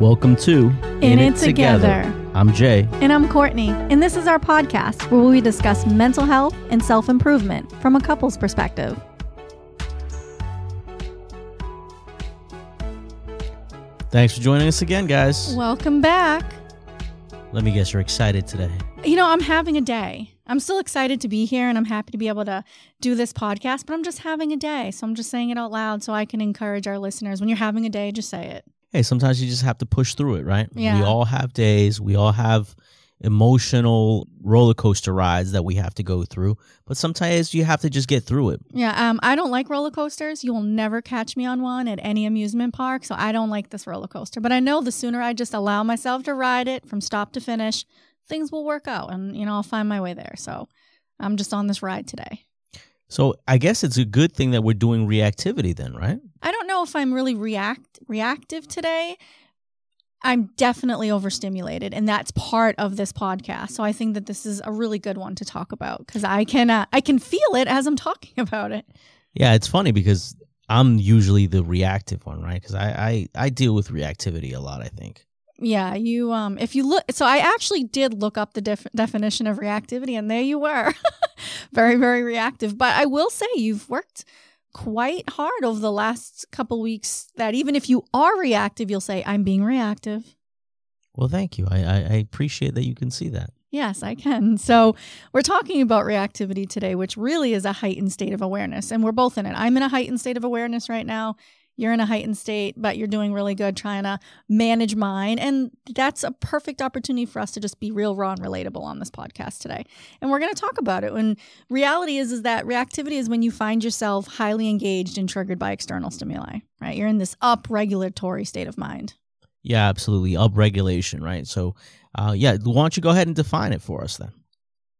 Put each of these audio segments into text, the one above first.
Welcome to In, It, Together. I'm J. And I'm Courtney. And this is our podcast where we discuss mental health and self improvement from a couple's perspective. Thanks for joining us again, guys. Welcome back. Let me guess, you're excited today. You know, I'm having a day. I'm still excited to be here and I'm happy to be able to do this podcast, but I'm just having a day. So I'm just saying it out loud so I can encourage our listeners. When you're having a day, just say it. Hey, sometimes you just have to push through it, right? Yeah. We all have days. We all have emotional roller coaster rides that we have to go through, but sometimes you have to just get through it. Yeah, um, I don't like roller coasters. You will never catch me on one at any amusement park. So I don't like this roller coaster. But I know the sooner I just allow myself to ride it from stop to finish, things will work out and, you know, I'll find my way there. So I'm just on this ride today. So I guess it's a good thing that we're doing reactivity then, right? I don't know if I'm really react reactive today. I'm definitely overstimulated, and that's part of this podcast. So I think that this is a really good one to talk about because I can uh, I can feel it as I'm talking about it. Yeah, it's funny because I'm usually the reactive one, right? Because I, I I deal with reactivity a lot. I think. Yeah, you um if you look so I actually did look up the def- definition of reactivity and there you were. very very reactive, but I will say you've worked quite hard over the last couple weeks that even if you are reactive, you'll say I'm being reactive. Well, thank you. I, I, I appreciate that you can see that. Yes, I can. So, we're talking about reactivity today, which really is a heightened state of awareness. And we're both in it. I'm in a heightened state of awareness right now. You're in a heightened state, but you're doing really good trying to manage mine. And that's a perfect opportunity for us to just be real, raw, and relatable on this podcast today. And we're going to talk about it. When reality is, is that reactivity is when you find yourself highly engaged and triggered by external stimuli, right? You're in this up regulatory state of mind. Yeah, absolutely. Upregulation, right? So, uh, yeah, why don't you go ahead and define it for us then?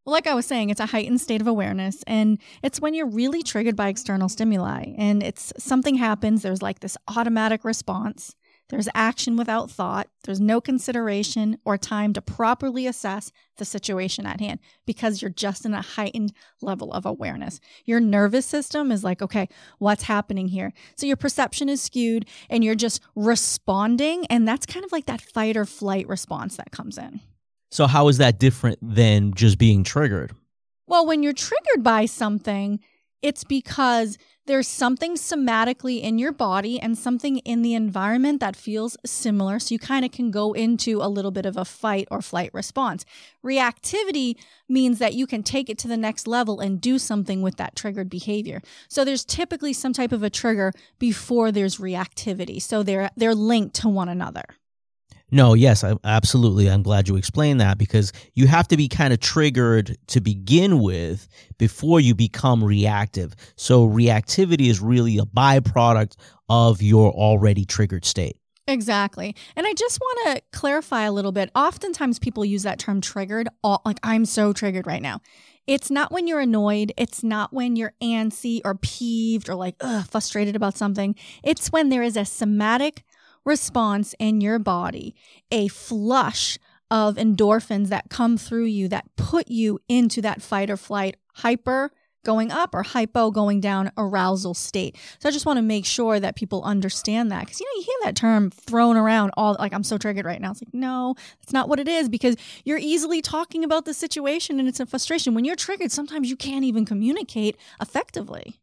Well, like I was saying, it's a heightened state of awareness, and it's when you're really triggered by external stimuli, and it's something happens. There's like this automatic response. There's action without thought. There's no consideration or time to properly assess the situation at hand because you're just in a heightened level of awareness. Your nervous system is like, okay, what's happening here? So your perception is skewed and you're just responding. And that's kind of like that fight or flight response that comes in. So, how is that different than just being triggered? Well, when you're triggered by something, it's because there's something somatically in your body and something in the environment that feels similar. So you kind of can go into a little bit of a fight or flight response. Reactivity means that you can take it to the next level and do something with that triggered behavior. So there's typically some type of a trigger before there's reactivity. So they're they're linked to one another. No, yes, I, absolutely. I'm glad you explained that because you have to be kind of triggered to begin with before you become reactive. So reactivity is really a byproduct of your already triggered state. Exactly. And I just want to clarify a little bit. Oftentimes people use that term triggered, all, like I'm so triggered right now. It's not when you're annoyed. It's not when you're antsy or peeved or like ugh, frustrated about something. It's when there is a somatic response in your body, a flush of endorphins that come through you that put you into that fight or flight hyper going up or hypo going down arousal state. So I just want to make sure that people understand that because you know you hear that term thrown around all like I'm so triggered right now. It's like no, that's not what it is because you're easily talking about the situation and it's a frustration. When you're triggered, sometimes you can't even communicate effectively.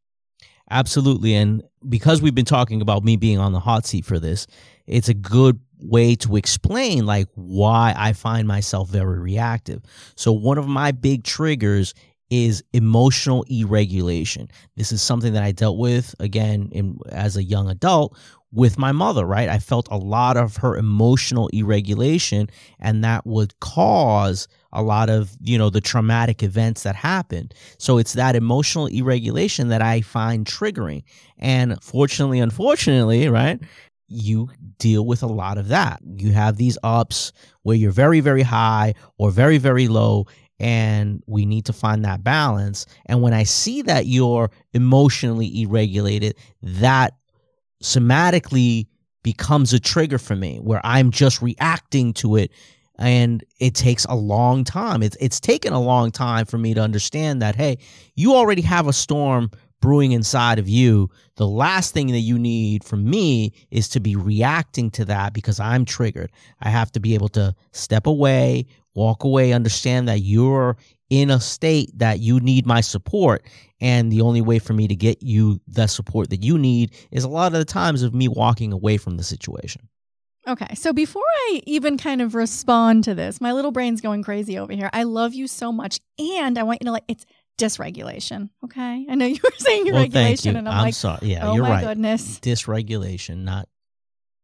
Absolutely. And because we've been talking about me being on the hot seat for this, it's a good way to explain like why I find myself very reactive. So one of my big triggers is emotional irregulation. This is something that I dealt with again in, as a young adult with my mother, right? I felt a lot of her emotional irregulation and that would cause a lot of, you know, the traumatic events that happened. So it's that emotional irregulation that I find triggering. And fortunately, unfortunately, right? You deal with a lot of that. You have these ups where you're very, very high or very, very low, and we need to find that balance. And when I see that you're emotionally irregulated, that somatically becomes a trigger for me where I'm just reacting to it and it takes a long time. It's it's taken a long time for me to understand that hey, you already have a storm brewing inside of you, the last thing that you need from me is to be reacting to that because I'm triggered. I have to be able to step away, walk away, understand that you're in a state that you need my support. And the only way for me to get you the support that you need is a lot of the times of me walking away from the situation. Okay, so before I even kind of respond to this, my little brain's going crazy over here. I love you so much, and I want you to like it's dysregulation. Okay, I know you were saying Well, regulation, and I'm, I'm like, sorry. Yeah, oh you're my right. goodness, Dysregulation, not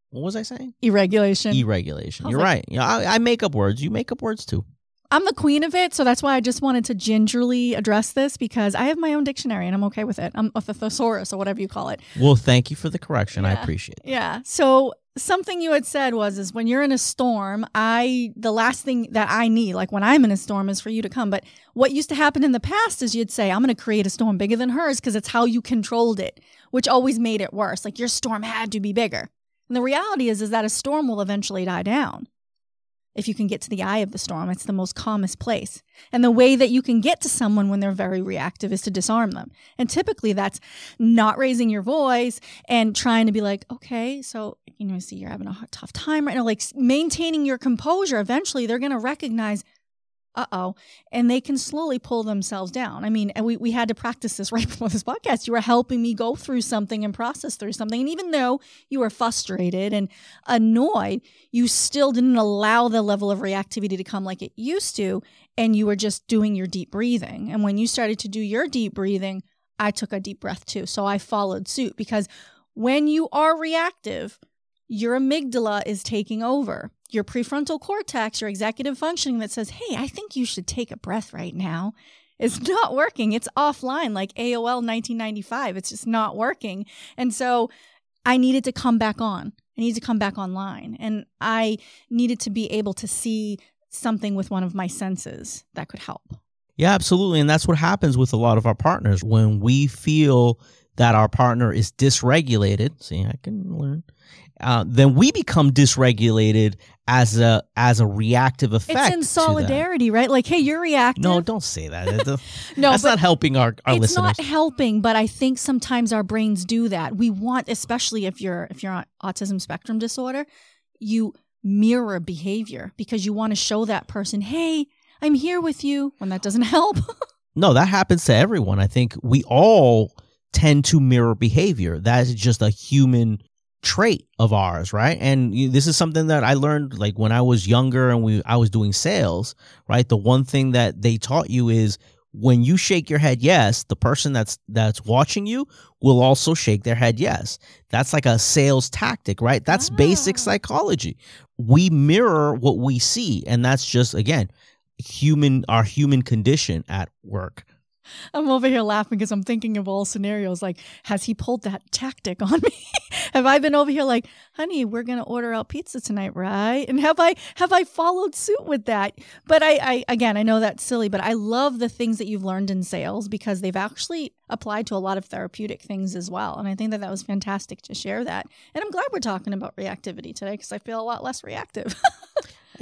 what was I saying? irregulation. Irregulation. You're like- right. Yeah, I, I make up words. You make up words too. I'm the queen of it, so that's why I just wanted to gingerly address this because I have my own dictionary and I'm okay with it. I'm a thesaurus or whatever you call it. Well, thank you for the correction. I appreciate it. Yeah. So something you had said was is when you're in a storm, I the last thing that I need, like when I'm in a storm, is for you to come. But what used to happen in the past is you'd say, I'm gonna create a storm bigger than hers because it's how you controlled it, which always made it worse. Like your storm had to be bigger. And the reality is is that a storm will eventually die down. If you can get to the eye of the storm, it's the most calmest place. And the way that you can get to someone when they're very reactive is to disarm them. And typically that's not raising your voice and trying to be like, okay, so you know, see, you're having a tough time right now. Like maintaining your composure. Eventually, they're going to recognize, uh oh, and they can slowly pull themselves down. I mean, we we had to practice this right before this podcast. You were helping me go through something and process through something, and even though you were frustrated and annoyed, you still didn't allow the level of reactivity to come like it used to, and you were just doing your deep breathing. And when you started to do your deep breathing, I took a deep breath too. So I followed suit because when you are reactive, your amygdala is taking over. Your prefrontal cortex, your executive functioning that says, hey, I think you should take a breath right now, is not working. It's offline like AOL 1995. It's just not working. And so I needed to come back on. I needed to come back online. And I needed to be able to see something with one of my senses that could help. Yeah, absolutely. And that's what happens with a lot of our partners when we feel that our partner is dysregulated. See, I can learn. Uh, then we become dysregulated as a as a reactive effect. It's in solidarity, right? Like, hey, you're reactive. No, don't say that. No, that's not helping our, our it's listeners. not helping but i think sometimes our brains do that we want especially if you're if you're on autism spectrum disorder you mirror behavior because you want to show that person hey i'm here with you when that doesn't help No, that happens to everyone. I think we all tend to mirror behavior. That is just a human trait of ours, right? And you- this is something that I learned like when I was younger and we I was doing sales, right? The one thing that they taught you is when you shake your head yes, the person that's that's watching you will also shake their head yes. That's like a sales tactic, right? That's basic Ah. psychology. We mirror what we see and that's just again human our human condition at work. I'm over here laughing because i'm thinking of all scenarios like has he pulled that tactic on me have i been over here like honey we're gonna order out pizza tonight right and have i have i followed suit with that but I, I again i know that's silly but i love the things that you've learned in sales because they've actually applied to a lot of therapeutic things as well and i think that that was fantastic to share that and i'm glad we're talking about reactivity today because i feel a lot less reactive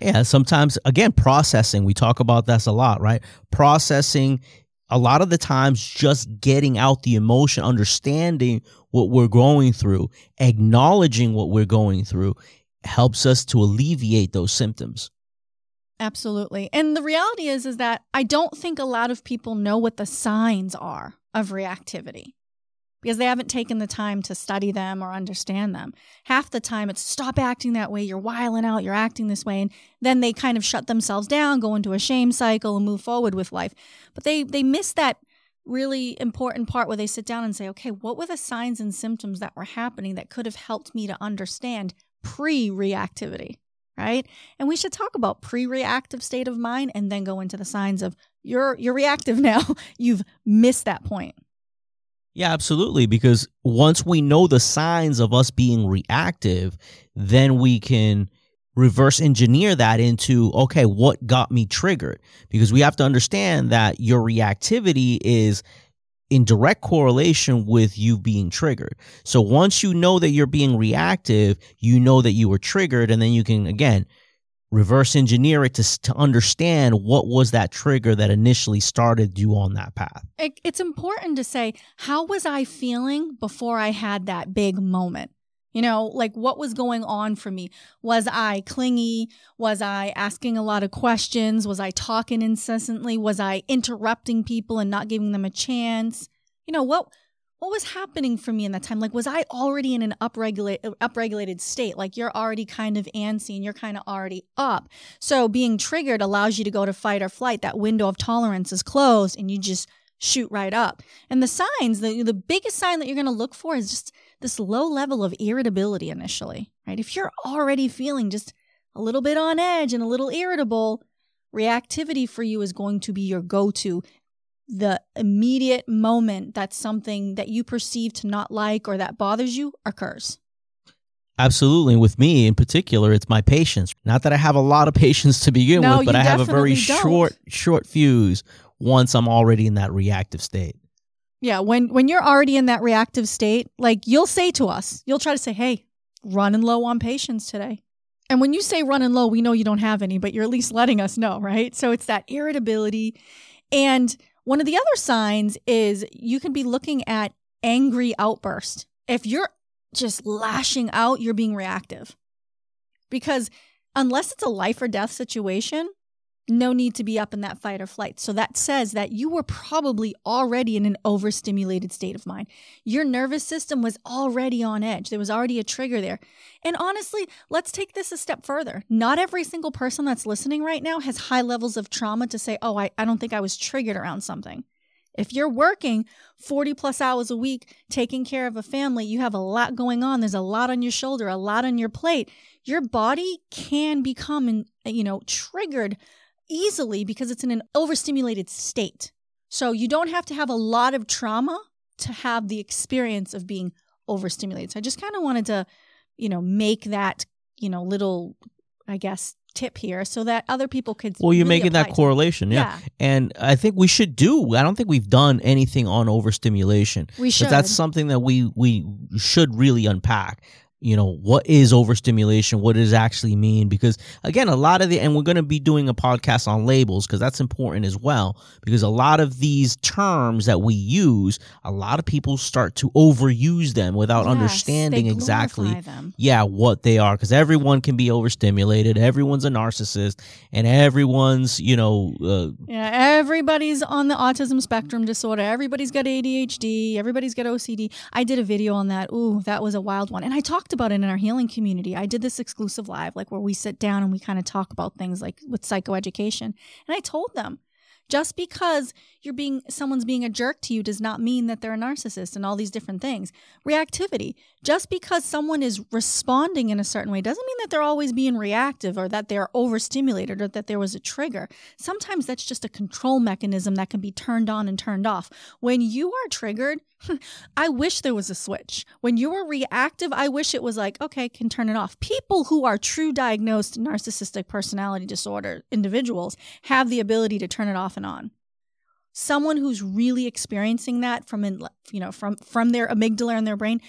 Yeah, sometimes again processing. We talk about this a lot, right? Processing a lot of the times just getting out the emotion, understanding what we're going through, acknowledging what we're going through helps us to alleviate those symptoms. Absolutely. And the reality is is that I don't think a lot of people know what the signs are of reactivity because they haven't taken the time to study them or understand them. Half the time it's stop acting that way, you're wiling out, you're acting this way and then they kind of shut themselves down, go into a shame cycle and move forward with life. But they they miss that really important part where they sit down and say, "Okay, what were the signs and symptoms that were happening that could have helped me to understand pre-reactivity?" Right? And we should talk about pre-reactive state of mind and then go into the signs of you're you're reactive now. You've missed that point. Yeah, absolutely. Because once we know the signs of us being reactive, then we can reverse engineer that into okay, what got me triggered? Because we have to understand that your reactivity is in direct correlation with you being triggered. So once you know that you're being reactive, you know that you were triggered, and then you can again reverse engineer it to to understand what was that trigger that initially started you on that path. It, it's important to say, how was I feeling before I had that big moment? You know, like what was going on for me? Was I clingy? Was I asking a lot of questions? Was I talking incessantly? Was I interrupting people and not giving them a chance? You know, what what was happening for me in that time? Like, was I already in an upregulate, upregulated state? Like, you're already kind of antsy and you're kind of already up. So, being triggered allows you to go to fight or flight. That window of tolerance is closed and you just shoot right up. And the signs, the, the biggest sign that you're going to look for is just this low level of irritability initially, right? If you're already feeling just a little bit on edge and a little irritable, reactivity for you is going to be your go to the immediate moment that something that you perceive to not like or that bothers you occurs. Absolutely. With me in particular, it's my patience. Not that I have a lot of patience to begin No, with, but I have a very don't. short, short fuse once I'm already in that reactive state. Yeah, when when you're already in that reactive state, like you'll say to us, you'll try to say, "Hey, running low on patience today." And when you say running low, we know you don't have any, but you're at least letting us know, right? So it's that irritability. And one of the other signs is you can be looking at angry outburst. If you're just lashing out, you're being reactive. Because unless it's a life or death situation, no need to be up in that fight or flight. So that says that you were probably already in an overstimulated state of mind. Your nervous system was already on edge. There was already a trigger there. And honestly, let's take this a step further. Not every single person that's listening right now has high levels of trauma to say, oh, I, I don't think I was triggered around something. If you're working 40 plus hours a week, taking care of a family, you have a lot going on. There's a lot on your shoulder, a lot on your plate. Your body can become, you know, triggered easily because it's in an overstimulated state. So you don't have to have a lot of trauma to have the experience of being overstimulated. So I just kind of wanted to, you know, make that, you know, little, I guess, tip here so that other people could. Well, you're really making that apply to it. correlation, yeah. And I think we should do. I don't think we've done anything on overstimulation. We But should. that's something that we we should really unpack. You know, what is overstimulation? What does it actually mean? Because again, a lot of the and we're going to be doing a podcast on labels because that's important as well. Because a lot of these terms that we use, a lot of people start to overuse them without Yes, understanding exactly them. yeah, what they are because everyone can be overstimulated. Everyone's a narcissist, and everyone's you know uh, Yeah, everybody's on the autism spectrum disorder. Everybody's got ADHD. Everybody's got OCD. I did a video on that. Ooh, that was a wild one. And I talked about it in our healing community. I did this exclusive live, like where we sit down and we kind of talk about things like with psychoeducation. And I told them, just because you're being someone's being a jerk to you does not mean that they're a narcissist and all these different things. Reactivity. Just because someone is responding in a certain way doesn't mean that they're always being reactive or that they're overstimulated or that there was a trigger. Sometimes that's just a control mechanism that can be turned on and turned off. When you are triggered, I wish there was a switch. When you are reactive, I wish it was like, okay, can turn it off. People who are true diagnosed narcissistic personality disorder individuals have the ability to turn it off and on. Someone who's really experiencing that from in, you know from from their amygdala in their brain,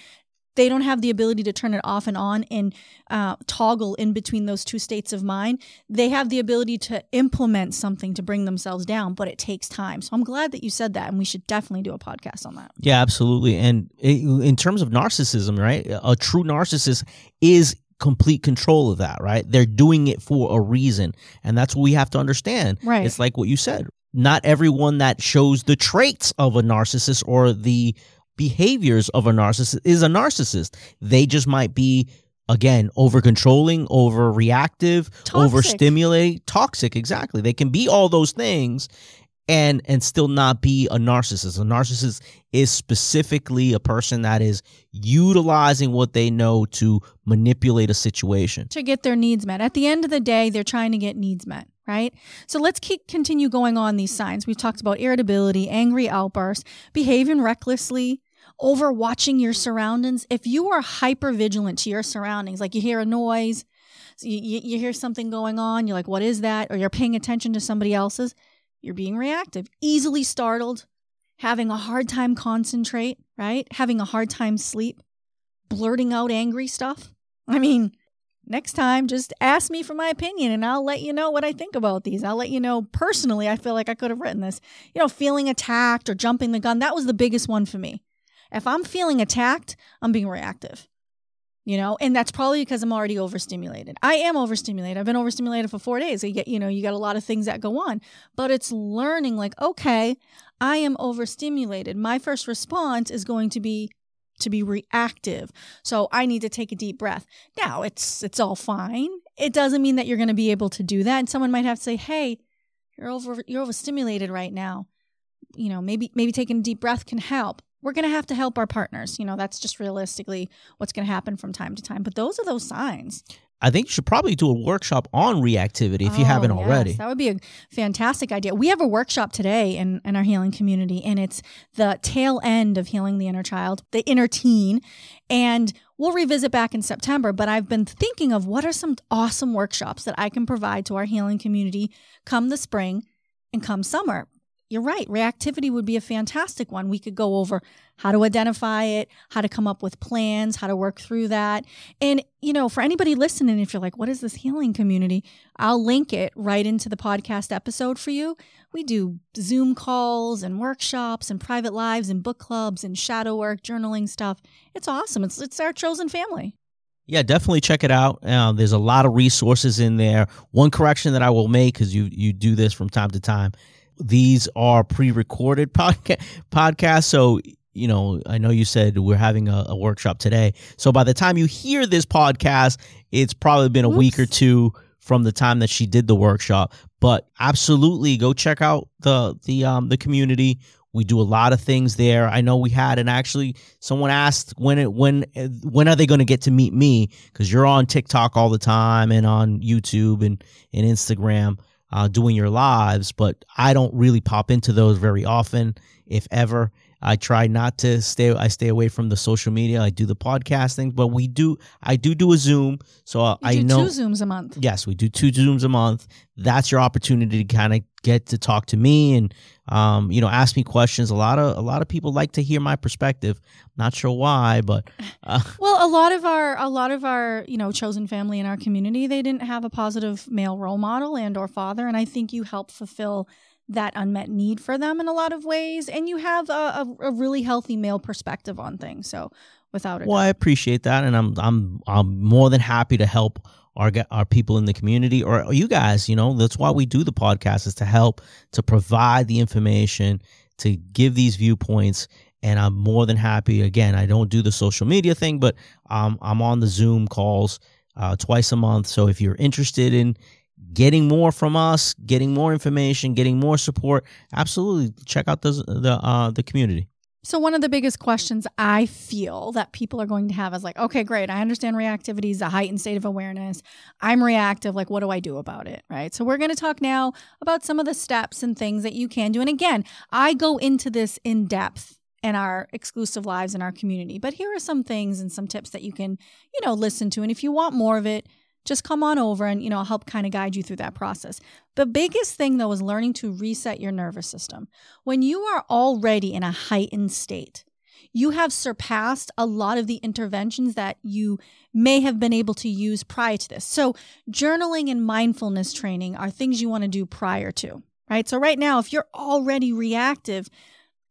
they don't have the ability to turn it off and on and uh, toggle in between those two states of mind. They have the ability to implement something to bring themselves down, but it takes time. So I'm glad that you said that, and we should definitely do a podcast on that. Yeah, absolutely. And in terms of narcissism, right? A true narcissist is complete control of that, right? They're doing it for a reason. And that's what we have to understand. Right. It's like what you said. Not everyone that shows the traits of a narcissist or the behaviors of a narcissist is a narcissist. They just might be again over controlling, over reactive, over stimulate, toxic exactly. They can be all those things and and still not be a narcissist. A narcissist is specifically a person that is utilizing what they know to manipulate a situation. to get their needs met. At the end of the day, they're trying to get needs met, right? So let's keep continue going on these signs. We've talked about irritability, angry outbursts, behaving recklessly, overwatching your surroundings. If you are hyper vigilant to your surroundings, like you hear a noise, you, you, you hear something going on, you're like, what is that? Or you're paying attention to somebody else's, you're being reactive, easily startled, having a hard time concentrate, right? Having a hard time sleep, blurting out angry stuff. I mean, next time, just ask me for my opinion and I'll let you know what I think about these. I'll let you know personally, I feel like I could have written this. You know, feeling attacked or jumping the gun, that was the biggest one for me. If I'm feeling attacked, I'm being reactive. You know, and that's probably because I'm already overstimulated. I am overstimulated. I've been overstimulated for four days. You get, you know, you got a lot of things that go on, but it's learning like, okay, I am overstimulated. My first response is going to be to be reactive. So I need to take a deep breath. Now it's it's all fine. It doesn't mean that you're going to be able to do that. And someone might have to say, "Hey, you're over you're overstimulated right now. You know, maybe maybe taking a deep breath can help." We're going to have to help our partners. You know, that's just realistically what's going to happen from time to time. But those are those signs. I think you should probably do a workshop on reactivity if you oh, haven't Oh, yes, already. That would be a fantastic idea. We have a workshop today in, in our healing community, and it's the tail end of healing the inner child, the inner teen. And we'll revisit back in September, but I've been thinking of what are some awesome workshops that I can provide to our healing community come the spring and come summer. You're right. Reactivity would be a fantastic one. We could go over how to identify it, how to come up with plans, how to work through that. And, you know, for anybody listening, if you're like, what is this healing community? I'll link it right into the podcast episode for you. We do Zoom calls and workshops and private lives and book clubs and shadow work, journaling stuff. It's awesome. It's, it's our chosen family. Yeah, definitely check it out. Uh, there's a lot of resources in there. One correction that I will make because you you do this from time to time. These are pre-recorded podcast podcasts, so you know I know you said we're having a, a workshop today. So by the time you hear this podcast, it's probably been a week or two from the time that she did the workshop. But absolutely, go check out the the um the community. We do a lot of things there. I know we had, and actually, someone asked when it when when are they going to get to meet me? Because you're on TikTok all the time and on YouTube and and Instagram uh, doing your lives, but I don't really pop into those very often, if ever. I try not to stay. I stay away from the social media. I do the podcasting, but we do. I do do a Zoom, so You I do know. two Zooms a month. Yes, we do two Zooms a month. That's your opportunity to kind of get to talk to me and um, you know ask me questions. A lot of a lot of people like to hear my perspective. Not sure why, but uh, Well, a lot of our a lot of our you know chosen family in our community they didn't have a positive male role model and or father, and I think you help fulfill that unmet need for them in a lot of ways, and you have a, a, a really healthy male perspective on things. So, without a well, I appreciate that, and I'm I'm I'm more than happy to help our our people in the community or you guys. You know, that's why we do the podcast is to help to provide the information to give these viewpoints. And I'm more than happy. Again, I don't do the social media thing, but um, I'm on the Zoom calls uh, twice a month. So if you're interested in getting more from us, getting more information, getting more support, absolutely check out the the uh, the community. So one of the biggest questions I feel that people are going to have is like, okay, great, I understand reactivity is a heightened state of awareness. I'm reactive, like what do I do about it, right? So we're going to talk now about some of the steps and things that you can do. And again, I go into this in depth in our exclusive lives in our community. But here are some things and some tips that you can, you know, listen to and if you want more of it, just come on over and you know, I'll help kind of guide you through that process. The biggest thing though is learning to reset your nervous system when you are already in a heightened state, you have surpassed a lot of the interventions that you may have been able to use prior to this. So, journaling and mindfulness training are things you want to do prior to, right? So, right now, if you're already reactive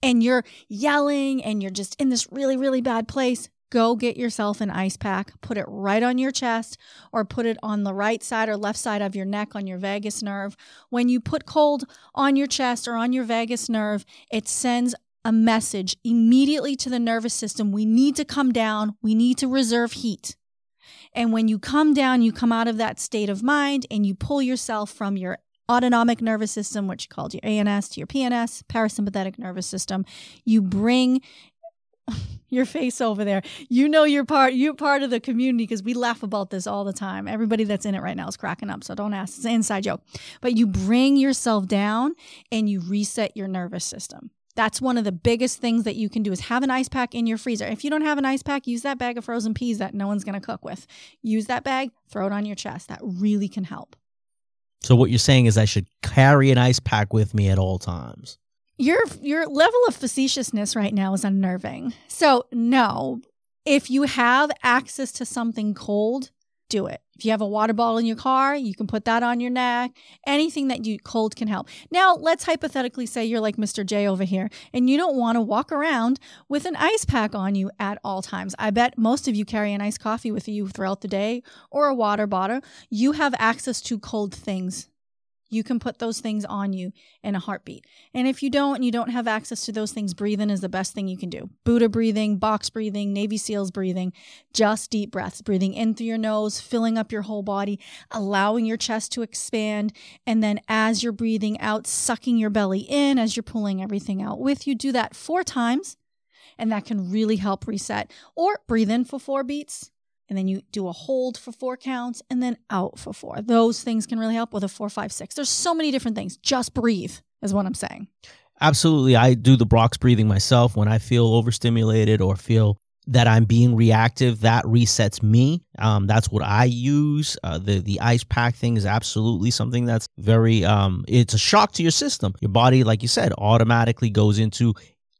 and you're yelling and you're just in this really, really bad place, go get yourself an ice pack, put it right on your chest or put it on the right side or left side of your neck on your vagus nerve. When you put cold on your chest or on your vagus nerve, it sends a message immediately to the nervous system. We need to come down. We need to reserve heat. And when you come down, you come out of that state of mind and you pull yourself from your autonomic nervous system, which called your ANS, to your PNS, parasympathetic nervous system. You bring your face over there. You know you're part you're part of the community because we laugh about this all the time. Everybody that's in it right now is cracking up, so don't ask. It's an inside joke. But you bring yourself down and you reset your nervous system. That's one of the biggest things that you can do is have an ice pack in your freezer. If you don't have an ice pack, use that bag of frozen peas that no one's going to cook with. Use that bag, throw it on your chest. That really can help. So what you're saying is I should carry an ice pack with me at all times. Your your level of facetiousness right now is unnerving. So, no. If you have access to something cold, do it. If you have a water bottle in your car, you can put that on your neck. Anything that you cold can help. Now, let's hypothetically say you're like Mr. J over here and you don't want to walk around with an ice pack on you at all times. I bet most of you carry an iced coffee with you throughout the day or a water bottle. You have access to cold things you can put those things on you in a heartbeat. And if you don't, and you don't have access to those things, breathing is the best thing you can do. Buddha breathing, box breathing, Navy SEALs breathing, just deep breaths, breathing in through your nose, filling up your whole body, allowing your chest to expand. And then as you're breathing out, sucking your belly in as you're pulling everything out with you. Do that four times, and that can really help reset. Or breathe in for four beats, and then you do a hold for four counts and then out for four. Those things can really help with a four, five, six. There's so many different things. Just breathe is what I'm saying. Absolutely. I do the box breathing myself when I feel overstimulated or feel that I'm being reactive. That resets me. Um, that's what I use. Uh, the the ice pack thing is absolutely something that's very. Um, it's a shock to your system. Your body, like you said, automatically goes into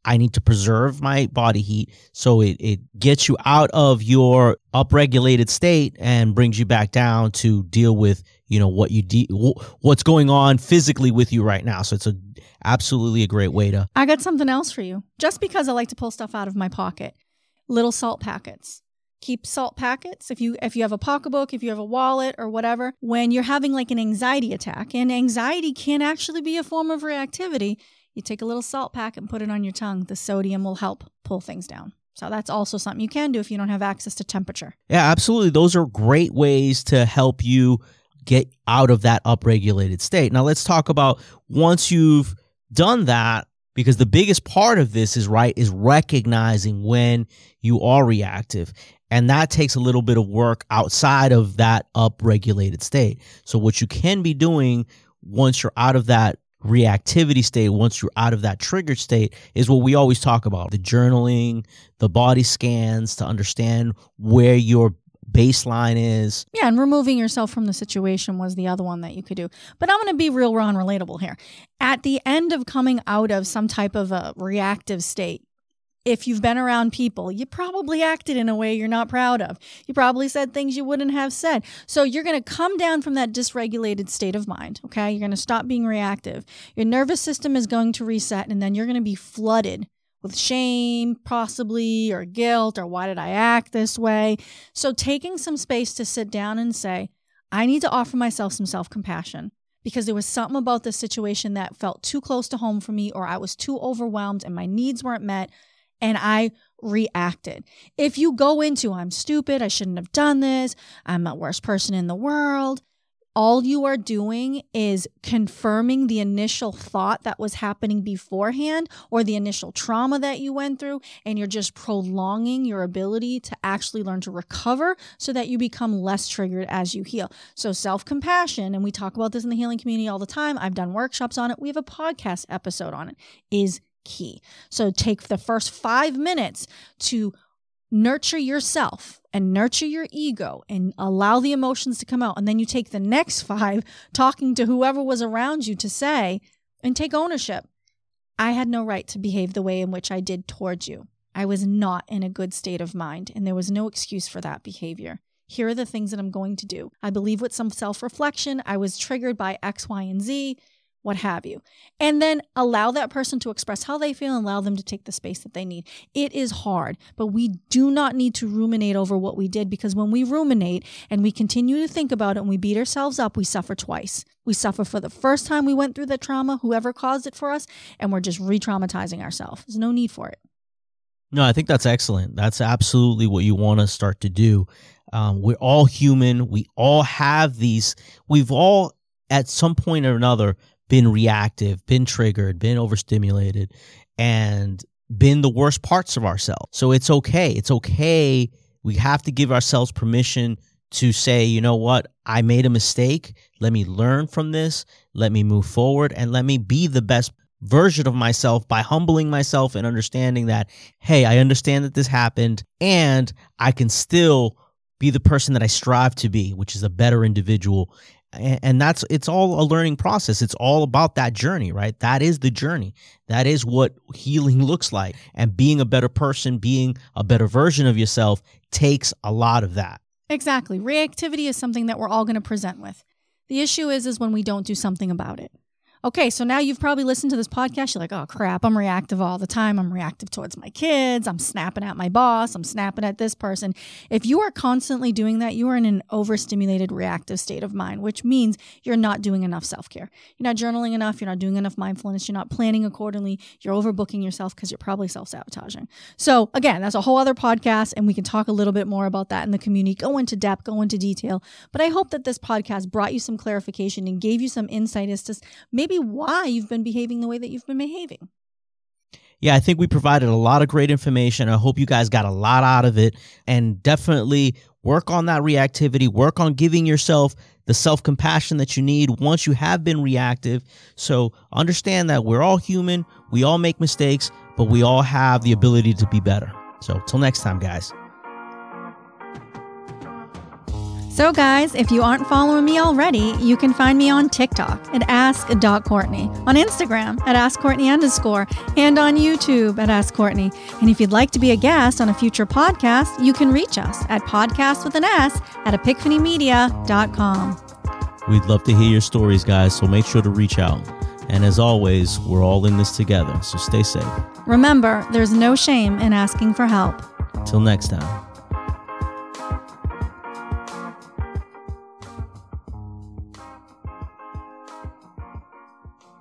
I need to preserve my body heat. So it, it gets you out of your upregulated state and brings you back down to deal with, you know, what you de- what's going on physically with you right now. So it's a absolutely a great way to. I got something else for you. Just because I like to pull stuff out of my pocket. Little salt packets. Keep salt packets if you if you have a pocketbook, if you have a wallet or whatever. When you're having like an anxiety attack, and anxiety can actually be a form of reactivity you take a little salt pack and put it on your tongue. The sodium will help pull things down. So that's also something you can do if you don't have access to temperature. Yeah, absolutely. Those are great ways to help you get out of that upregulated state. Now let's talk about once you've done that because the biggest part of this is right is recognizing when you are reactive and that takes a little bit of work outside of that upregulated state. So what you can be doing once you're out of that reactivity state once you're out of that triggered state is what we always talk about. The journaling the body scans to understand where your baseline is. Yeah and removing yourself from the situation was the other one that you could do. But i'm going to be real raw and relatable here. At the end of coming out of some type of a reactive state if you've been around people, you probably acted in a way you're not proud of. You probably said things you wouldn't have said. So you're going to come down from that dysregulated state of mind. Okay. You're going to stop being reactive. Your nervous system is going to reset, and then you're going to be flooded with shame, possibly, or guilt, or why did I act this way? So taking some space to sit down and say, I need to offer myself some self compassion because there was something about this situation that felt too close to home for me, or I was too overwhelmed and my needs weren't met and I reacted. If you go into, I'm stupid, I shouldn't have done this, I'm the worst person in the world, all you are doing is confirming the initial thought that was happening beforehand or the initial trauma that you went through, and you're just prolonging your ability to actually learn to recover so that you become less triggered as you heal. So, self compassion, and we talk about this in the healing community all the time. I've done workshops on it, we have a podcast episode on it, is key. So take the first five minutes to nurture yourself and nurture your ego and allow the emotions to come out. And then you take the next five talking to whoever was around you to say, and take ownership. I had no right to behave the way in which I did towards you. I was not in a good state of mind, and there was no excuse for that behavior. Here are the things that I'm going to do. I believe with some self reflection, I was triggered by X, Y, and Z what have you. And then allow that person to express how they feel and allow them to take the space that they need. It is hard, but we do not need to ruminate over what we did because when we ruminate and we continue to think about it and we beat ourselves up, we suffer twice. We suffer for the first time we went through the trauma, whoever caused it for us, and we're just re traumatizing ourselves. There's no need for it. No, I think that's excellent. That's absolutely what you want to start to do. Um, we're all human. We all have these, we've all at some point or another been reactive, been triggered, been overstimulated, and been the worst parts of ourselves. So it's okay. It's okay. We have to give ourselves permission to say, you know what, I made a mistake. Let me learn from this. Let me move forward and let me be the best version of myself by humbling myself and understanding that, hey, I understand that this happened and I can still be the person that I strive to be, which is a better individual and that's it's all a learning process it's all about that journey right that is the journey that is what healing looks like and being a better person being a better version of yourself takes a lot of that Exactly. Reactivity is something that we're all going to present with. The issue is is when we don't do something about it. Okay, so now you've probably listened to this podcast. You're like, oh crap, I'm reactive all the time. I'm reactive towards my kids. I'm snapping at my boss. I'm snapping at this person. If you are constantly doing that, you are in an overstimulated reactive state of mind, which means you're not doing enough self care. You're not journaling enough. You're not doing enough mindfulness. You're not planning accordingly. You're overbooking yourself because you're probably self sabotaging. So, again, that's a whole other podcast, and we can talk a little bit more about that in the community, go into depth, go into detail. But I hope that this podcast brought you some clarification and gave you some insight as to maybe maybe why you've been behaving the way that you've been behaving. Yeah, I think we provided a lot of great information. I hope you guys got a lot out of it and definitely work on that reactivity, work on giving yourself the self compassion that you need once you have been reactive. So understand that we're all human, we all make mistakes, but we all have the ability to be better. So, till next time, guys. So, guys, if you aren't following me already, you can find me on TikTok at ask.courtney, on Instagram at askcourtney underscore, and on YouTube at Ask Courtney. And if you'd like to be a guest on a future podcast, you can reach us at podcast with an S at epiphanymedia.com. We'd love to hear your stories, guys, so make sure to reach out. And as always, we're all in this together, so stay safe. Remember, there's no shame in asking for help. Till next time.